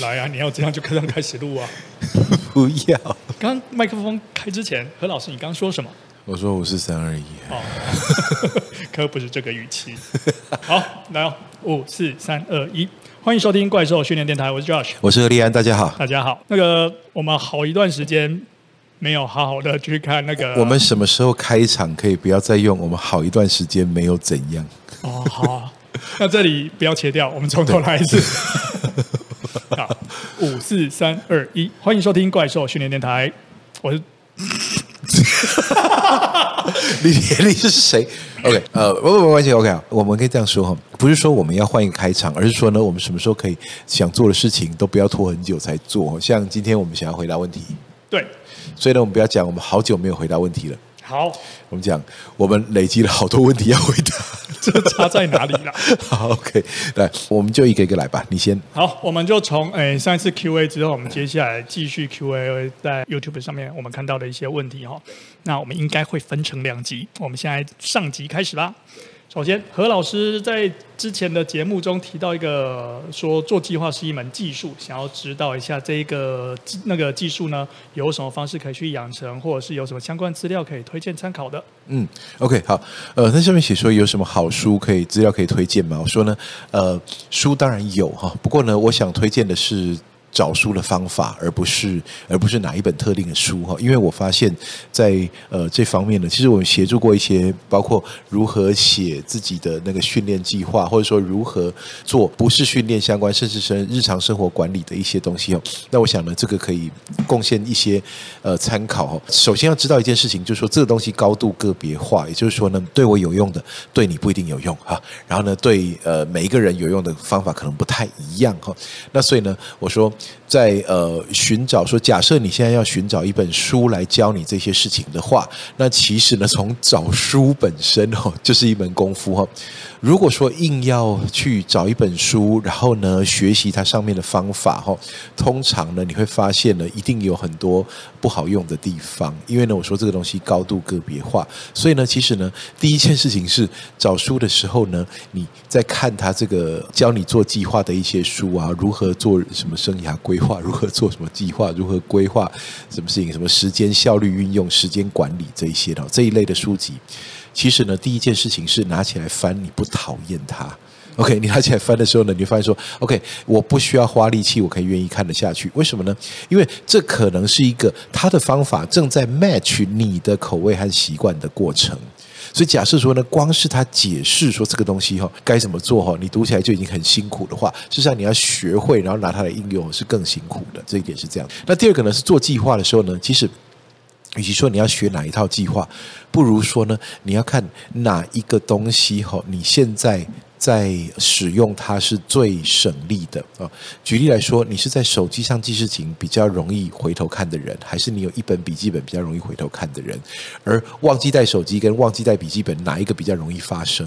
来啊！你要这样就马上开始录啊！不要。刚麦克风开之前，何老师，你刚说什么？我说五四三二一。哦，可不是这个语气。好，来哦，五四三二一，欢迎收听怪兽训练电台，我是 Josh，我是何立安，大家好，大家好。那个，我们好一段时间没有好好的去看那个。我们什么时候开场可以不要再用？我们好一段时间没有怎样？哦，好啊。那这里不要切掉，我们从头来一次。好，五四三二一，欢迎收听怪兽训练电台。我是 李铁力是谁？OK，呃，不不没关系，OK，我们可以这样说哈，不是说我们要换一个开场，而是说呢，我们什么时候可以想做的事情都不要拖很久才做。像今天我们想要回答问题，对，所以呢，我们不要讲我们好久没有回答问题了。好，我们讲，我们累积了好多问题要回答，这差在哪里了？好，OK，来，我们就一个一个来吧。你先。好，我们就从诶上一次 Q&A 之后，我们接下来继续 Q&A 在 YouTube 上面我们看到的一些问题哈。那我们应该会分成两集，我们现在上集开始吧。首先，何老师在之前的节目中提到一个说做计划是一门技术，想要知道一下这一个那个技术呢，有什么方式可以去养成，或者是有什么相关资料可以推荐参考的？嗯，OK，好，呃，那上面写说有什么好书可以资料可以推荐吗？我说呢，呃，书当然有哈，不过呢，我想推荐的是。找书的方法，而不是而不是哪一本特定的书哈，因为我发现在，呃这方面呢，其实我们协助过一些，包括如何写自己的那个训练计划，或者说如何做不是训练相关，甚至是日常生活管理的一些东西哦。那我想呢，这个可以贡献一些呃参考哦。首先要知道一件事情，就是说这个东西高度个别化，也就是说呢，对我有用的，对你不一定有用哈。然后呢，对呃每一个人有用的方法可能不太一样哈。那所以呢，我说。在呃寻找说，假设你现在要寻找一本书来教你这些事情的话，那其实呢，从找书本身哦，就是一门功夫哈。如果说硬要去找一本书，然后呢学习它上面的方法哈，通常呢你会发现呢一定有很多不好用的地方，因为呢我说这个东西高度个别化，所以呢其实呢第一件事情是找书的时候呢，你在看他这个教你做计划的一些书啊，如何做什么生涯规划，如何做什么计划，如何规划什么事情，什么时间效率运用、时间管理这一些的这一类的书籍。其实呢，第一件事情是拿起来翻，你不讨厌它。OK，你拿起来翻的时候呢，你就发现说，OK，我不需要花力气，我可以愿意看得下去。为什么呢？因为这可能是一个他的方法正在 match 你的口味和习惯的过程。所以假设说呢，光是他解释说这个东西哈该怎么做哈，你读起来就已经很辛苦的话，事实上你要学会，然后拿它来应用是更辛苦的。这一点是这样。那第二个呢，是做计划的时候呢，其实。与其说你要学哪一套计划，不如说呢，你要看哪一个东西哈，你现在在使用它是最省力的啊。举例来说，你是在手机上记事情比较容易回头看的人，还是你有一本笔记本比较容易回头看的人？而忘记带手机跟忘记带笔记本，哪一个比较容易发生？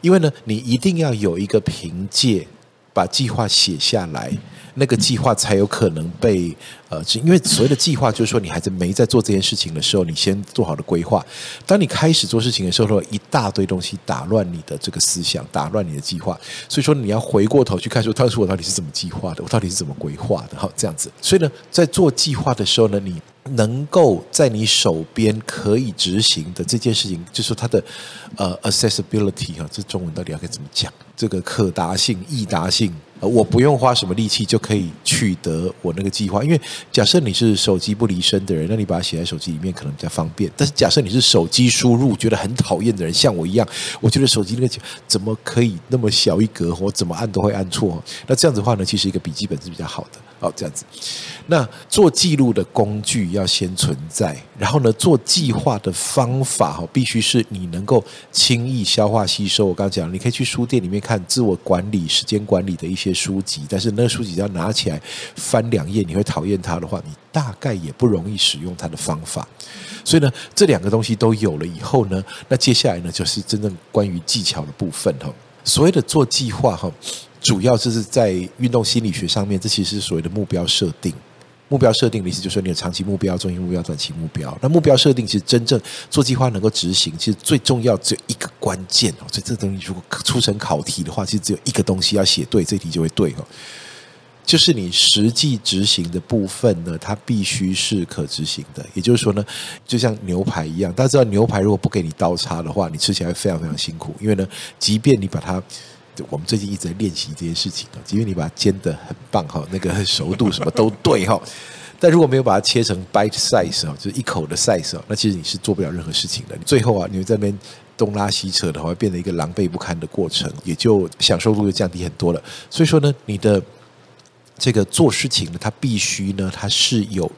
因为呢，你一定要有一个凭借，把计划写下来。那个计划才有可能被呃，因为所谓的计划就是说，你还在没在做这件事情的时候，你先做好的规划。当你开始做事情的时候，一大堆东西打乱你的这个思想，打乱你的计划。所以说，你要回过头去看，说当初我到底是怎么计划的，我到底是怎么规划的，好这样子。所以呢，在做计划的时候呢，你能够在你手边可以执行的这件事情，就是说它的呃 accessibility 哈，这中文到底要该怎么讲？这个可达性、易达性。我不用花什么力气就可以取得我那个计划，因为假设你是手机不离身的人，那你把它写在手机里面可能比较方便。但是假设你是手机输入觉得很讨厌的人，像我一样，我觉得手机那个怎么可以那么小一格，我怎么按都会按错。那这样子的话呢，其实一个笔记本是比较好的。哦，这样子。那做记录的工具要先存在，然后呢，做计划的方法哈，必须是你能够轻易消化吸收。我刚刚讲，你可以去书店里面看自我管理、时间管理的一些书籍，但是那个书籍要拿起来翻两页，你会讨厌它的话，你大概也不容易使用它的方法。所以呢，这两个东西都有了以后呢，那接下来呢，就是真正关于技巧的部分哈。所谓的做计划哈。主要就是在运动心理学上面，这其实是所谓的目标设定。目标设定的意思就是说，你有长期目标、中期目标、短期目标。那目标设定其实真正做计划能够执行，其实最重要只有一个关键哦。所以这东西如果出成考题的话，其实只有一个东西要写对，这题就会对哦。就是你实际执行的部分呢，它必须是可执行的。也就是说呢，就像牛排一样，大家知道牛排如果不给你刀叉的话，你吃起来非常非常辛苦。因为呢，即便你把它，我们最近一直在练习这件事情啊，即便你把它煎得很棒哈，那个熟度什么都对哈，但如果没有把它切成 bite size 啊，就是一口的 size，那其实你是做不了任何事情的。最后啊，你会在那边。东拉西扯的话，变成一个狼狈不堪的过程，也就享受度就降低很多了。所以说呢，你的这个做事情呢，它必须呢，它是有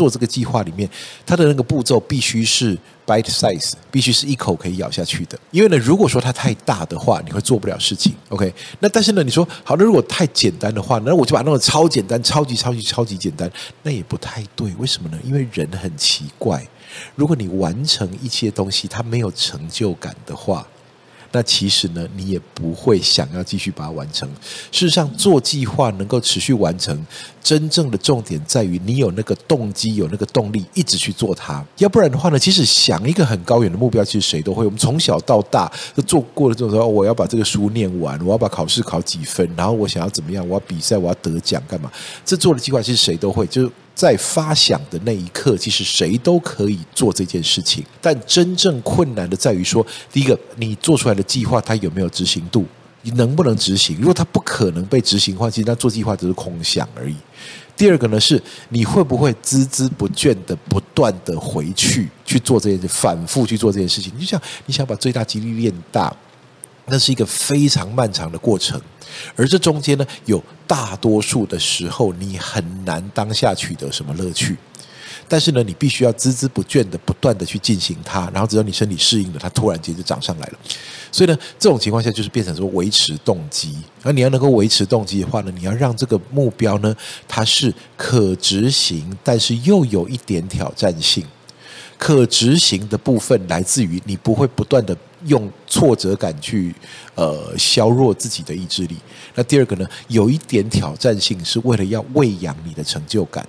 做这个计划里面，它的那个步骤必须是 bite size，必须是一口可以咬下去的。因为呢，如果说它太大的话，你会做不了事情。OK，那但是呢，你说好，那如果太简单的话，那我就把它弄得超简单、超级超级超级简单，那也不太对。为什么呢？因为人很奇怪。如果你完成一些东西，它没有成就感的话，那其实呢，你也不会想要继续把它完成。事实上，做计划能够持续完成，真正的重点在于你有那个动机，有那个动力，一直去做它。要不然的话呢，其实想一个很高远的目标，其实谁都会。我们从小到大都做过了这种说，我要把这个书念完，我要把考试考几分，然后我想要怎么样，我要比赛，我要得奖，干嘛？这做的计划其实谁都会，就。在发想的那一刻，其实谁都可以做这件事情，但真正困难的在于说，第一个，你做出来的计划它有没有执行度，你能不能执行？如果它不可能被执行的话，其实那做计划只是空想而已。第二个呢，是你会不会孜孜不倦的不断的回去去做这件事，反复去做这件事情？你就想你想把最大几率练大。那是一个非常漫长的过程，而这中间呢，有大多数的时候，你很难当下取得什么乐趣。但是呢，你必须要孜孜不倦的不断的去进行它，然后只要你身体适应了，它突然间就涨上来了。所以呢，这种情况下就是变成说维持动机。而你要能够维持动机的话呢，你要让这个目标呢，它是可执行，但是又有一点挑战性。可执行的部分来自于你不会不断的用挫折感去呃削弱自己的意志力。那第二个呢，有一点挑战性，是为了要喂养你的成就感。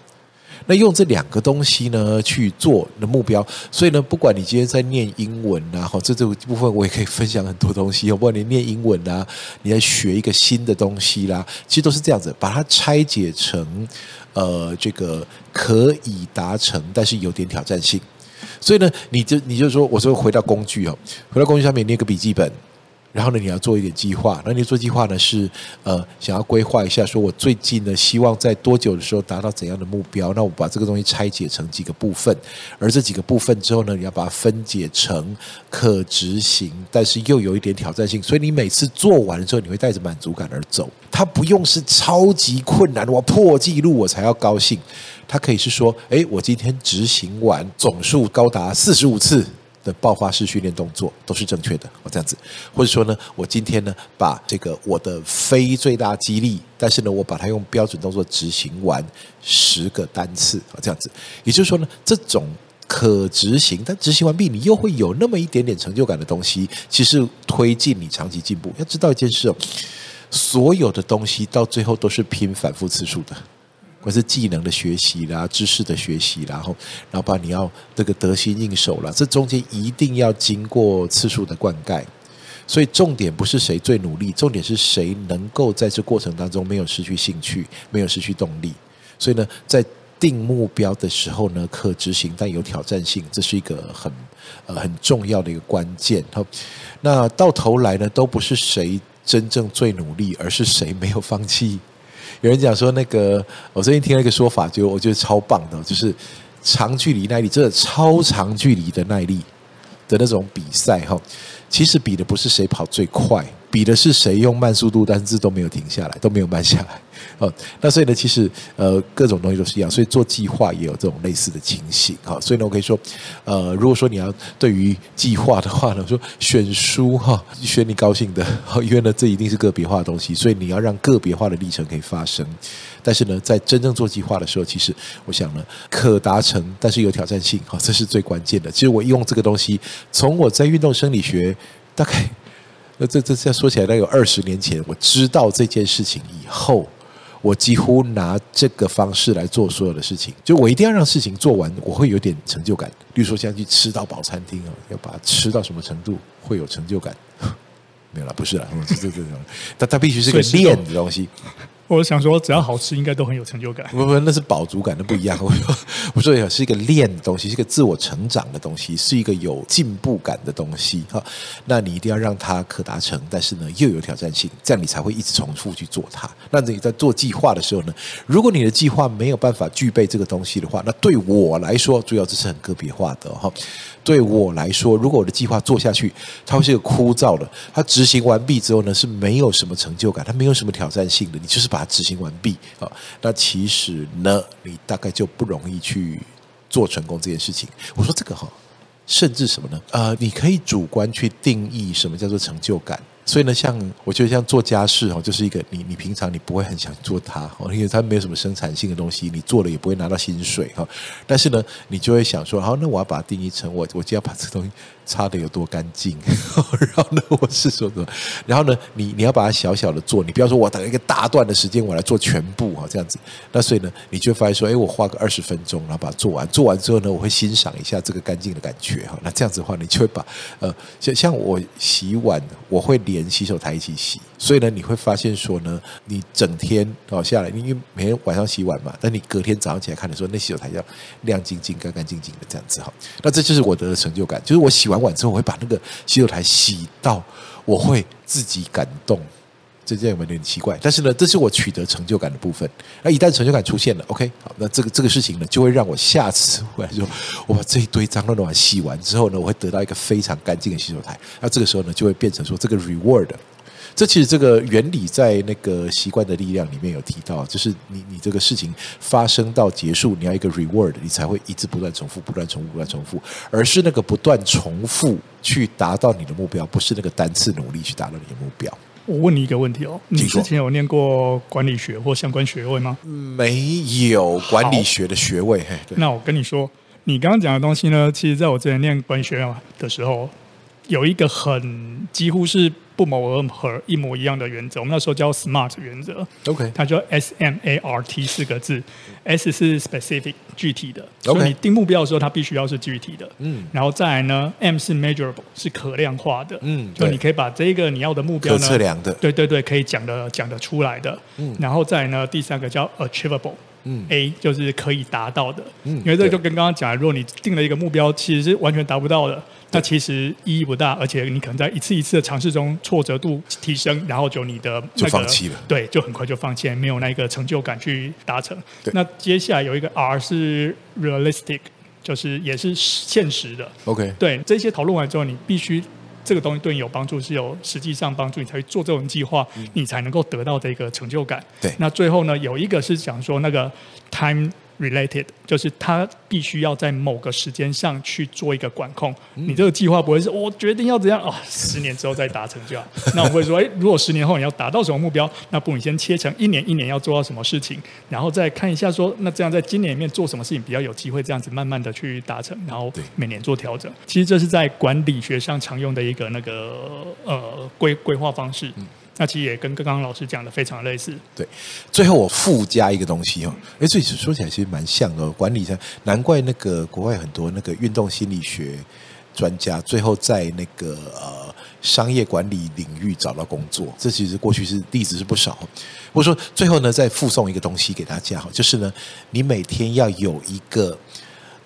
那用这两个东西呢去做的目标，所以呢，不管你今天在念英文啊，好，这这部分我也可以分享很多东西。不管你念英文啊，你在学一个新的东西啦，其实都是这样子，把它拆解成呃这个可以达成，但是有点挑战性。所以呢，你就你就说，我说回到工具哦，回到工具上面捏个笔记本，然后呢，你要做一点计划。那你做计划呢，是呃想要规划一下，说我最近呢希望在多久的时候达到怎样的目标？那我把这个东西拆解成几个部分，而这几个部分之后呢，你要把它分解成可执行，但是又有一点挑战性。所以你每次做完了之后，你会带着满足感而走。它不用是超级困难，我破纪录我才要高兴。它可以是说，诶，我今天执行完总数高达四十五次的爆发式训练动作都是正确的，我这样子，或者说呢，我今天呢把这个我的非最大肌力，但是呢我把它用标准动作执行完十个单次，这样子，也就是说呢，这种可执行但执行完毕你又会有那么一点点成就感的东西，其实推进你长期进步。要知道一件事哦，所有的东西到最后都是拼反复次数的。或是技能的学习啦，知识的学习，然后，然后把你要这个得心应手了，这中间一定要经过次数的灌溉，所以重点不是谁最努力，重点是谁能够在这过程当中没有失去兴趣，没有失去动力。所以呢，在定目标的时候呢，可执行但有挑战性，这是一个很呃很重要的一个关键。好，那到头来呢，都不是谁真正最努力，而是谁没有放弃。有人讲说，那个我最近听了一个说法，就我觉得超棒的，就是长距离耐力，真的超长距离的耐力的那种比赛哈，其实比的不是谁跑最快。比的是谁用慢速度，但是都没有停下来，都没有慢下来。呃，那所以呢，其实呃，各种东西都是一样，所以做计划也有这种类似的情形。好，所以呢，我可以说，呃，如果说你要对于计划的话呢，说选书哈，选你高兴的，因为呢，这一定是个别化的东西，所以你要让个别化的历程可以发生。但是呢，在真正做计划的时候，其实我想呢，可达成，但是有挑战性，哈，这是最关键的。其实我用这个东西，从我在运动生理学大概。那这这这说起来，那有二十年前，我知道这件事情以后，我几乎拿这个方式来做所有的事情。就我一定要让事情做完，我会有点成就感。比如说，像去吃到饱餐厅啊，要把它吃到什么程度会有成就感？没有了，不是了，这这这种，它它必须是个练的东西。我想说，只要好吃，应该都很有成就感。不不，那是饱足感，那不一样。我说，我说也是一个练的东西，是一个自我成长的东西，是一个有进步感的东西。哈，那你一定要让它可达成，但是呢，又有挑战性，这样你才会一直重复去做它。那你在做计划的时候呢，如果你的计划没有办法具备这个东西的话，那对我来说，主要这是很个别化的哈。对我来说，如果我的计划做下去，它会是一个枯燥的，它执行完毕之后呢，是没有什么成就感，它没有什么挑战性的，你就是把它执行完毕啊。那其实呢，你大概就不容易去做成功这件事情。我说这个哈，甚至什么呢？呃，你可以主观去定义什么叫做成就感。所以呢，像我觉得像做家事哦，就是一个你你平常你不会很想做它哦，因为它没有什么生产性的东西，你做了也不会拿到薪水哈。但是呢，你就会想说，好，那我要把它定义成我我就要把这东西。擦的有多干净，然后呢，我是说什么？然后呢，你你要把它小小的做，你不要说我等一个大段的时间我来做全部啊，这样子。那所以呢，你就发现说，哎，我花个二十分钟，然后把它做完。做完之后呢，我会欣赏一下这个干净的感觉哈。那这样子的话，你就会把呃，像像我洗碗，我会连洗手台一起洗。所以呢，你会发现说呢，你整天哦下来，因为每天晚上洗碗嘛，但你隔天早上起来看的时候，那洗手台要亮晶晶、干干净净的这样子哈。那这就是我的成就感，就是我洗完碗之后，我会把那个洗手台洗到我会自己感动，这这样有没有点奇怪？但是呢，这是我取得成就感的部分。那一旦成就感出现了，OK，好，那这个这个事情呢，就会让我下次回来说，我把这一堆脏乱的碗洗完之后呢，我会得到一个非常干净的洗手台。那这个时候呢，就会变成说这个 reward。这其实这个原理在那个习惯的力量里面有提到，就是你你这个事情发生到结束，你要一个 reward，你才会一直不断重复、不断重复、不断重复，而是那个不断重复去达到你的目标，不是那个单次努力去达到你的目标。我问你一个问题哦，你之前有念过管理学或相关学位吗？没有管理学的学位。嘿，对。那我跟你说，你刚刚讲的东西呢，其实在我之前念管理学院的时候，有一个很几乎是。不谋而合，一模一样的原则。我们那时候叫 SMART 原则，OK，它叫 S M A R T 四个字，S 是 specific 具体的.所以你定目标的时候，它必须要是具体的，嗯，然后再来呢，M 是 measurable 是可量化的，嗯，就你可以把这个你要的目标呢，可测量的，对对对，可以讲的讲得出来的，嗯，然后再来呢，第三个叫 achievable，嗯，A 就是可以达到的，嗯，因为这就跟刚刚讲，如果你定了一个目标，其实是完全达不到的。那其实意义不大，而且你可能在一次一次的尝试中挫折度提升，然后就你的、那个、就放弃了，对，就很快就放弃，没有那个成就感去达成。那接下来有一个 R 是 realistic，就是也是现实的。OK，对，这些讨论完之后，你必须这个东西对你有帮助，是有实际上帮助，你才会做这种计划，你才能够得到这个成就感。对，那最后呢，有一个是讲说那个 time。Related 就是他必须要在某个时间上去做一个管控。嗯、你这个计划不会是我决定要怎样啊、哦，十年之后再达成就好。那我会说，哎，如果十年后你要达到什么目标，那不如你先切成一年一年要做到什么事情，然后再看一下说，那这样在今年里面做什么事情比较有机会，这样子慢慢的去达成，然后每年做调整。其实这是在管理学上常用的一个那个呃规规划方式。嗯那其实也跟刚刚老师讲的非常类似。对，最后我附加一个东西哦，哎，这说起来其实蛮像的。管理上，难怪那个国外很多那个运动心理学专家，最后在那个呃商业管理领域找到工作。这其实过去是例子是不少。我说最后呢，再附送一个东西给大家哈，就是呢，你每天要有一个。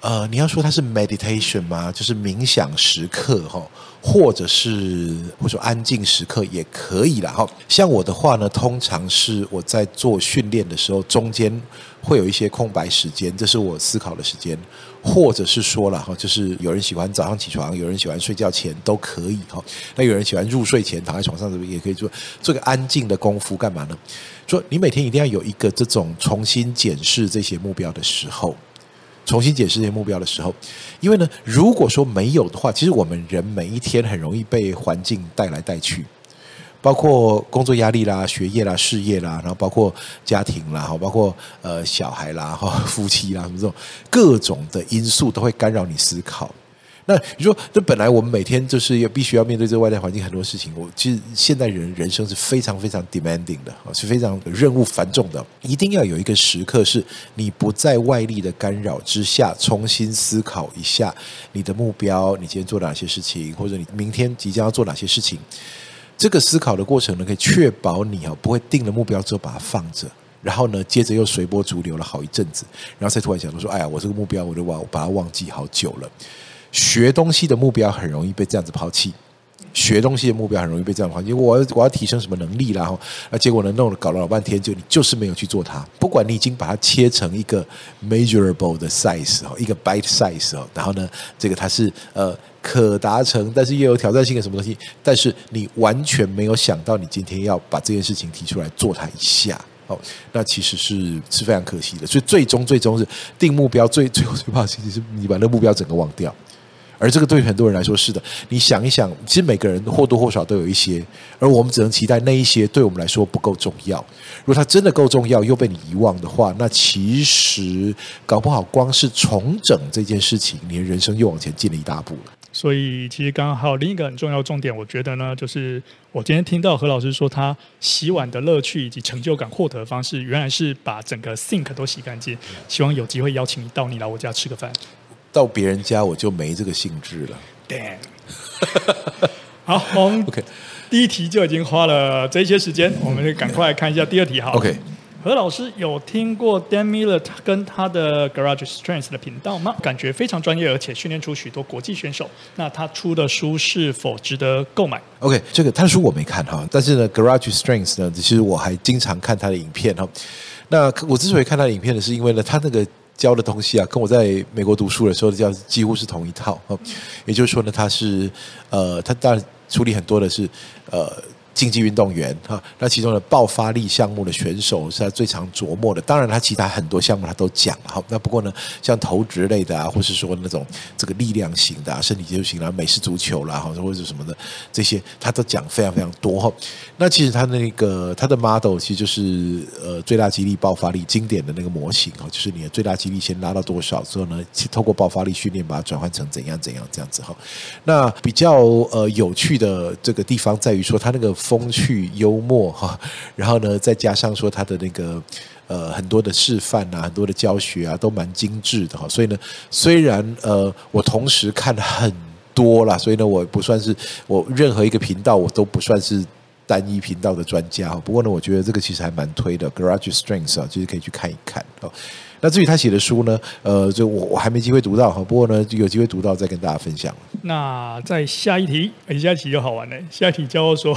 呃，你要说它是 meditation 吗？就是冥想时刻哈，或者是或者说安静时刻也可以啦。哈。像我的话呢，通常是我在做训练的时候，中间会有一些空白时间，这是我思考的时间，或者是说了哈，就是有人喜欢早上起床，有人喜欢睡觉前都可以哈。那有人喜欢入睡前躺在床上，是不是也可以做做个安静的功夫？干嘛呢？说你每天一定要有一个这种重新检视这些目标的时候。重新解释这些目标的时候，因为呢，如果说没有的话，其实我们人每一天很容易被环境带来带去，包括工作压力啦、学业啦、事业啦，然后包括家庭啦，包括呃小孩啦、哈 夫妻啦，什么这种各种的因素都会干扰你思考。那你说，这本来我们每天就是要必须要面对这个外在环境很多事情。我其实现代人人生是非常非常 demanding 的，是非常任务繁重的。一定要有一个时刻，是你不在外力的干扰之下，重新思考一下你的目标，你今天做哪些事情，或者你明天即将要做哪些事情。这个思考的过程呢，可以确保你啊不会定了目标之后把它放着，然后呢，接着又随波逐流了好一阵子，然后才突然想到说，哎呀，我这个目标我就忘，我把它忘记好久了。学东西的目标很容易被这样子抛弃。学东西的目标很容易被这样的话，因为我我要提升什么能力啦，然后那结果呢，弄了搞了老半天，就你就是没有去做它。不管你已经把它切成一个 measurable 的 size 哦，一个 bite size 哦，然后呢，这个它是呃可达成，但是又有挑战性的什么东西，但是你完全没有想到，你今天要把这件事情提出来做它一下哦，那其实是是非常可惜的。所以最终最终是定目标最最后最怕的其实是你把那目标整个忘掉。而这个对很多人来说是的，你想一想，其实每个人或多或少都有一些，而我们只能期待那一些对我们来说不够重要。如果它真的够重要又被你遗忘的话，那其实搞不好光是重整这件事情，你的人生又往前进了一大步了。所以，其实刚刚还有另一个很重要重点，我觉得呢，就是我今天听到何老师说，他洗碗的乐趣以及成就感获得的方式，原来是把整个 sink 都洗干净。希望有机会邀请你到你来我家吃个饭。到别人家我就没这个兴致了。Damn，好，我们 OK，第一题就已经花了这些时间，我们就赶快看一下第二题。好，OK，何老师有听过 Dan Miller 跟他的 Garage Strength 的频道吗？感觉非常专业，而且训练出许多国际选手。那他出的书是否值得购买？OK，这个他的书我没看哈，但是呢，Garage Strength 呢，其实我还经常看他的影片哈。那我之所以看他的影片呢，是因为呢，他那个。教的东西啊，跟我在美国读书的时候教几乎是同一套，也就是说呢，他是呃，他当然处理很多的是呃。竞技运动员哈，那其中的爆发力项目的选手是他最常琢磨的。当然，他其他很多项目他都讲哈。那不过呢，像投掷类的啊，或是说那种这个力量型的啊，身体接触型啦，美式足球啦，或者或者什么的这些，他都讲非常非常多哈。那其实他那个他的 model 其实就是呃最大肌力爆发力经典的那个模型哈，就是你的最大肌力先拉到多少之后呢，透过爆发力训练把它转换成怎样怎样这样子哈。那比较呃有趣的这个地方在于说他那个。风趣幽默哈，然后呢，再加上说他的那个呃很多的示范啊，很多的教学啊，都蛮精致的哈。所以呢，虽然呃我同时看很多啦，所以呢我不算是我任何一个频道我都不算是单一频道的专家哈。不过呢，我觉得这个其实还蛮推的，Garage Strength 啊，其实可以去看一看哦。那至于他写的书呢，呃，就我我还没机会读到哈。不过呢，有机会读到再跟大家分享。那再下一题，哎，下一题就好玩了。下一题教我说。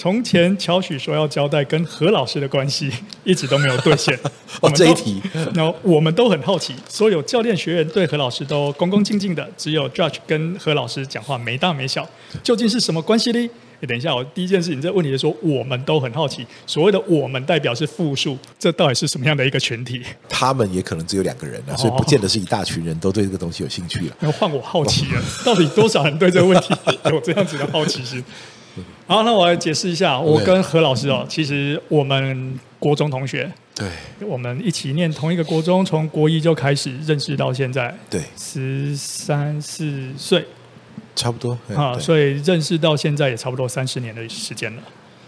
从前乔许说要交代跟何老师的关系，一直都没有兑现。哦，这一题，那我们都很好奇，所有教练学员对何老师都恭恭敬敬的，只有 Judge 跟何老师讲话没大没小，究竟是什么关系呢？等一下，我第一件事情，这问题是说我们都很好奇，所谓的我们代表是复数，这到底是什么样的一个群体？他们也可能只有两个人啊，所以不见得是一大群人都对这个东西有兴趣了。那换我好奇了，到底多少人对这个问题有这样子的好奇心？好，那我来解释一下，我跟何老师哦，其实我们国中同学，对，我们一起念同一个国中，从国一就开始认识到现在，对，十三四岁，差不多啊，所以认识到现在也差不多三十年的时间了。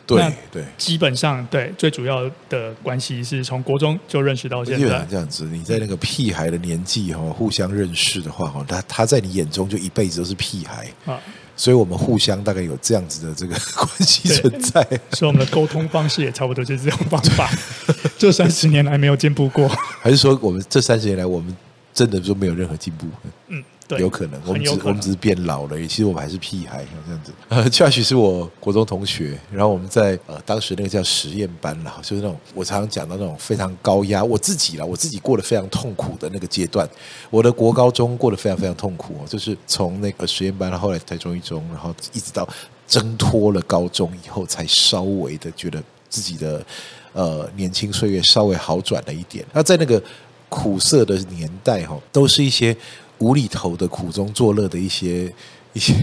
对对，基本上对，最主要的关系是从国中就认识到现在。这样子，你在那个屁孩的年纪哈，互相认识的话哈，他他在你眼中就一辈子都是屁孩啊。所以我们互相大概有这样子的这个关系存在，所以我们的沟通方式也差不多就是这种方法。这三十年来没有进步过，还是说我们这三十年来我们真的就没有任何进步？嗯。有可能，我们只我们只是变老了，其实我们还是屁孩，像这样子。呃，Josh 是我国中同学，然后我们在呃当时那个叫实验班啦，就是那种我常常讲到那种非常高压，我自己啦，我自己过得非常痛苦的那个阶段。我的国高中过得非常非常痛苦，就是从那个实验班，后来台中一中，然后一直到挣脱了高中以后，才稍微的觉得自己的呃年轻岁月稍微好转了一点。那在那个苦涩的年代哈，都是一些。无厘头的苦中作乐的一些 一些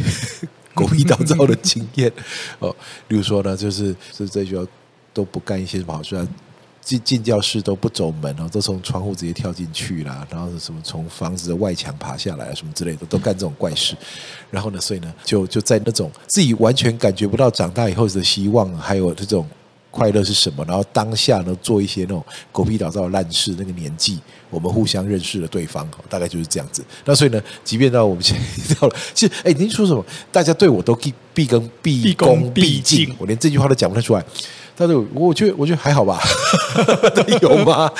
狗屁倒灶的经验 哦，例如说呢，就是是这学校都不干一些什么好事啊，进进教室都不走门哦，都从窗户直接跳进去啦，然后什么从房子的外墙爬下来啊，什么之类的，都干这种怪事。然后呢，所以呢，就就在那种自己完全感觉不到长大以后的希望，还有这种。快乐是什么，然后当下呢做一些那种狗屁倒灶的烂事，那个年纪我们互相认识了对方，大概就是这样子。那所以呢，即便到我们现在到了，其实哎，您说什么？大家对我都毕毕恭毕恭毕敬，我连这句话都讲不太出来。但是我觉得我觉得还好吧，有吗？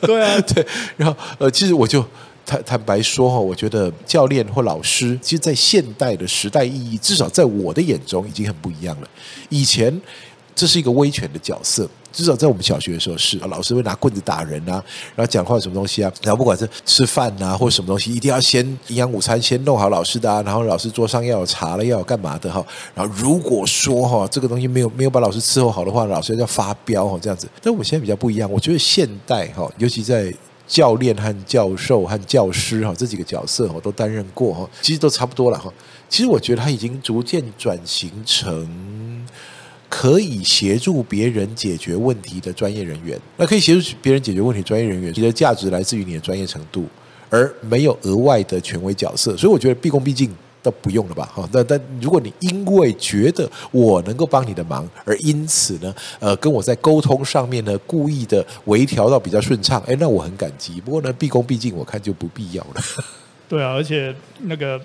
对啊，对。然后呃，其实我就坦坦白说哈，我觉得教练或老师，其实，在现代的时代意义，至少在我的眼中，已经很不一样了。以前这是一个威权的角色。至少在我们小学的时候是，老师会拿棍子打人啊，然后讲话什么东西啊，然后不管是吃饭啊或什么东西，一定要先营养午餐先弄好老师的啊，然后老师桌上要有茶了，要有干嘛的哈，然后如果说哈这个东西没有没有把老师伺候好的话，老师要发飙哈这样子。但我现在比较不一样，我觉得现代哈，尤其在教练和教授和教师哈这几个角色我都担任过哈，其实都差不多了哈。其实我觉得他已经逐渐转型成。可以协助别人解决问题的专业人员，那可以协助别人解决问题专业人员，你的价值来自于你的专业程度，而没有额外的权威角色。所以我觉得毕恭毕敬都不用了吧？哈，但但如果你因为觉得我能够帮你的忙，而因此呢，呃，跟我在沟通上面呢，故意的微调到比较顺畅，哎，那我很感激。不过呢，毕恭毕敬，我看就不必要了。对啊，而且那个。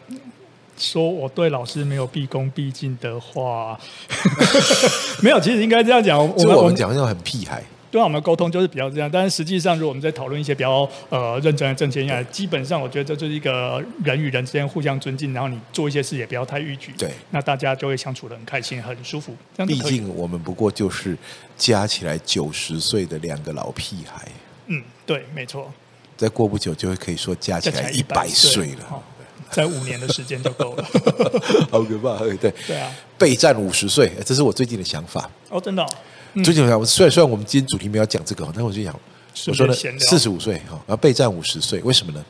说我对老师没有毕恭毕敬的话，没有，其实应该这样讲。我们我们讲那种很屁孩，对啊，我们沟通就是比较这样。但是实际上，如果我们在讨论一些比较呃认真的正经事，基本上我觉得这就是一个人与人之间互相尊敬，然后你做一些事也不要太逾矩，对，那大家就会相处的很开心、很舒服。毕竟我们不过就是加起来九十岁的两个老屁孩。嗯，对，没错。再过不久就会可以说加起来一百岁了。在五年的时间就够了，好可怕！对对啊，备战五十岁，这是我最近的想法。哦，真的、哦，嗯、最近的想法。虽然虽然我们今天主题没有讲这个，但是我就想，我说呢，四十五岁哈，然后备战五十岁，为什么呢？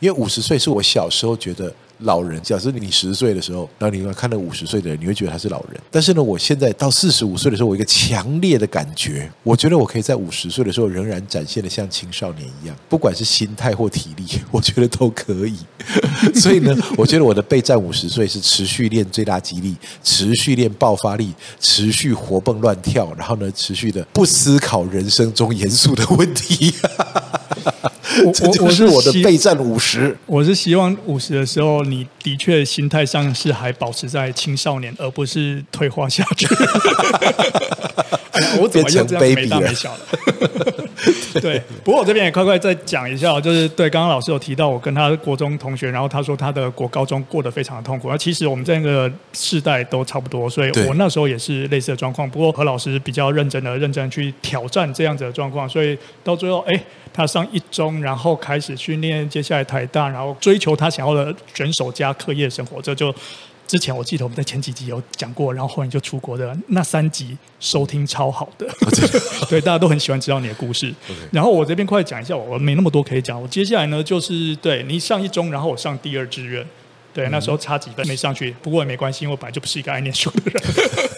因为五十岁是我小时候觉得。老人，假设你十岁的时候，然后你看到五十岁的人，你会觉得他是老人。但是呢，我现在到四十五岁的时候，我有一个强烈的感觉，我觉得我可以在五十岁的时候仍然展现的像青少年一样，不管是心态或体力，我觉得都可以。所以呢，我觉得我的备战五十岁是持续练最大肌力，持续练爆发力，持续活蹦乱跳，然后呢，持续的不思考人生中严肃的问题。我我 我是我的备战五十，我是希望五十的时候，你的确心态上是还保持在青少年，而不是退化下去。我怎么又这样没大没小了？对，不过我这边也快快再讲一下，就是对刚刚老师有提到，我跟他国中同学，然后他说他的国高中过得非常的痛苦。那其实我们这个世代都差不多，所以我那时候也是类似的状况。不过何老师比较认真的、认真去挑战这样子的状况，所以到最后，哎，他上一中，然后开始训练，接下来台大，然后追求他想要的选手加课业生活，这就。之前我记得我们在前几集有讲过，然后后来就出国的那三集收听超好的，对，大家都很喜欢知道你的故事。然后我这边快讲一下，我没那么多可以讲。我接下来呢，就是对你上一中，然后我上第二志愿，对，那时候差几分没上去，不过也没关系，因为我本来就不是一个爱念书的人。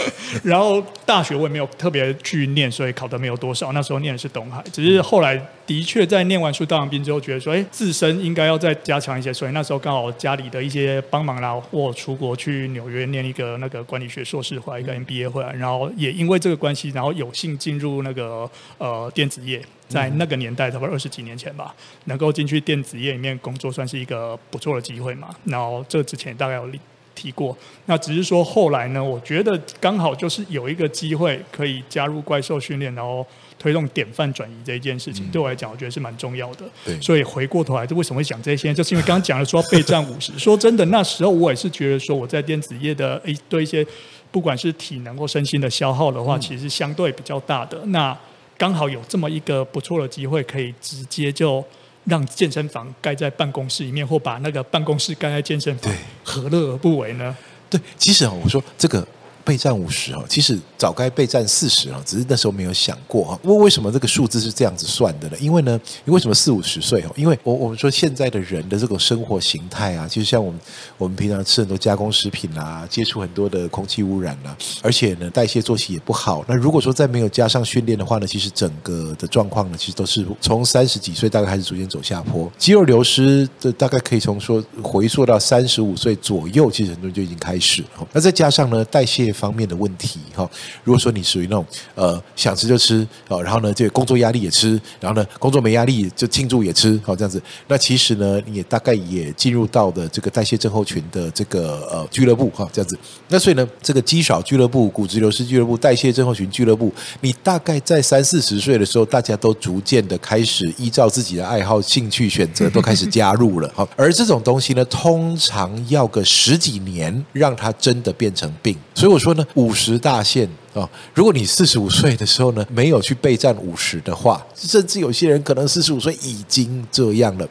然后大学我也没有特别去念，所以考的没有多少。那时候念的是东海，只是后来的确在念完书当完兵之后，觉得说，哎，自身应该要再加强一些。所以那时候刚好家里的一些帮忙啦，我出国去纽约念一个那个管理学硕士，回来一个 MBA 回来，然后也因为这个关系，然后有幸进入那个呃电子业，在那个年代，差不多二十几年前吧，能够进去电子业里面工作，算是一个不错的机会嘛。然后这之前大概有。提过，那只是说后来呢，我觉得刚好就是有一个机会可以加入怪兽训练，然后推动典范转移这一件事情，嗯、对我来讲，我觉得是蛮重要的。对，所以回过头来，就为什么会讲这些？就是因为刚刚讲了说备战五十。说真的，那时候我也是觉得说我在电子业的一，对一些不管是体能或身心的消耗的话，其实相对比较大的。嗯、那刚好有这么一个不错的机会，可以直接就。让健身房盖在办公室里面，或把那个办公室盖在健身房，何乐而不为呢？对，其实啊，我说这个。备战五十哦，其实早该备战四十啊，只是那时候没有想过啊。为为什么这个数字是这样子算的呢？因为呢，你为什么四五十岁哦？因为我我们说现在的人的这种生活形态啊，其实像我们我们平常吃很多加工食品啊，接触很多的空气污染啊，而且呢代谢作息也不好。那如果说再没有加上训练的话呢，其实整个的状况呢，其实都是从三十几岁大概开始逐渐走下坡，肌肉流失的大概可以从说回溯到三十五岁左右，其实很多人就已经开始了。那再加上呢代谢。方面的问题哈。如果说你属于那种呃想吃就吃哦，然后呢，这个工作压力也吃，然后呢，工作没压力就庆祝也吃，好这样子。那其实呢，你也大概也进入到的这个代谢症候群的这个呃俱乐部哈，这样子。那所以呢，这个肌少俱乐部、骨质流失俱乐部、代谢症候群俱乐部，你大概在三四十岁的时候，大家都逐渐的开始依照自己的爱好、兴趣选择，都开始加入了哈。而这种东西呢，通常要个十几年，让它真的变成病。所以我说呢，五十大限。哦，如果你四十五岁的时候呢，没有去备战五十的话，甚至有些人可能四十五岁已经这样了，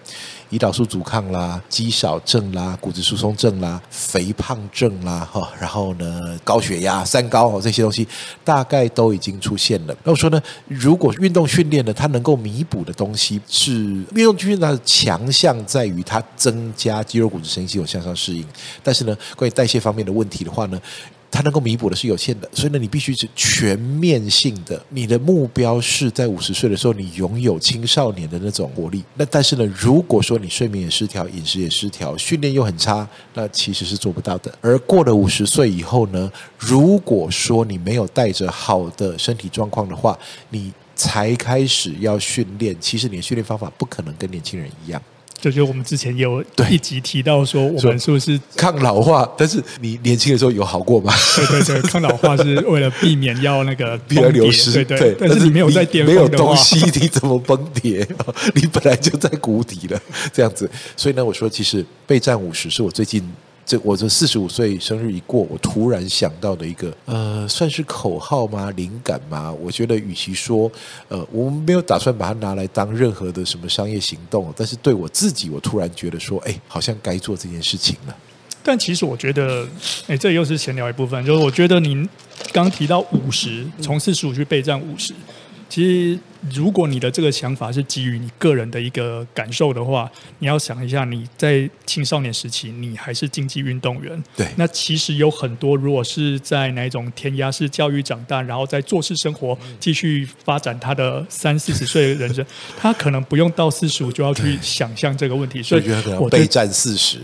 胰岛素阻抗啦、肌少症啦、骨质疏松症啦、肥胖症啦，哈，然后呢，高血压、三高哦，这些东西大概都已经出现了。那我说呢，如果运动训练呢，它能够弥补的东西是运动训练它的强项在于它增加肌肉、骨质、神经系统向上适应，但是呢，关于代谢方面的问题的话呢，它能够弥补的是有限的，所以呢，你必须是全面性的。你的目标是在五十岁的时候，你拥有青少年的那种活力。那但是呢，如果说你睡眠也失调，饮食也失调，训练又很差，那其实是做不到的。而过了五十岁以后呢，如果说你没有带着好的身体状况的话，你才开始要训练，其实你的训练方法不可能跟年轻人一样。就是我们之前有一集提到说，我们是不是抗老化？但是你年轻的时候有好过吗？对对对，抗老化是为了避免要那个避而流失。对对，但是你没有在巅峰，没有东西，你怎么崩跌？你本来就在谷底了，这样子。所以呢，我说其实备战五十是我最近。这我这四十五岁生日一过，我突然想到的一个呃，算是口号吗？灵感吗？我觉得与其说呃，我们没有打算把它拿来当任何的什么商业行动，但是对我自己，我突然觉得说，哎，好像该做这件事情了。但其实我觉得，哎，这又是闲聊一部分，就是我觉得您刚提到五十，从四十五去备战五十。其实，如果你的这个想法是基于你个人的一个感受的话，你要想一下，你在青少年时期，你还是竞技运动员。对。那其实有很多，如果是在哪种填鸭式教育长大，然后在做事生活继续发展他的三四十岁的人生，他可能不用到四十五就要去想象这个问题。所以，我备战四十，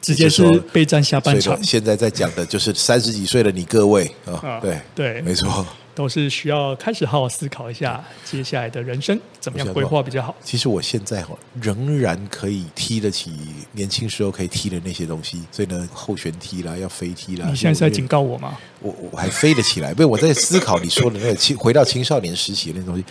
直接是备战下半场。现在在讲的就是三十几岁的你各位啊，哦，对对，没错。都是需要开始好好思考一下接下来的人生怎么样规划比较好。其实我现在哈仍然可以踢得起年轻时候可以踢的那些东西，所以呢，后旋踢啦，要飞踢啦。你现在是在警告我吗？我我还飞得起来，不是我在思考你说的那个青回到青少年时期的那东西。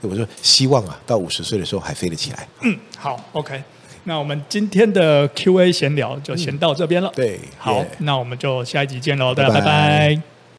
我说希望啊，到五十岁的时候还飞得起来。嗯，好，OK。那我们今天的 Q&A 闲聊就先到这边了。对，好，那我们就下一集见喽，大家拜拜。拜拜。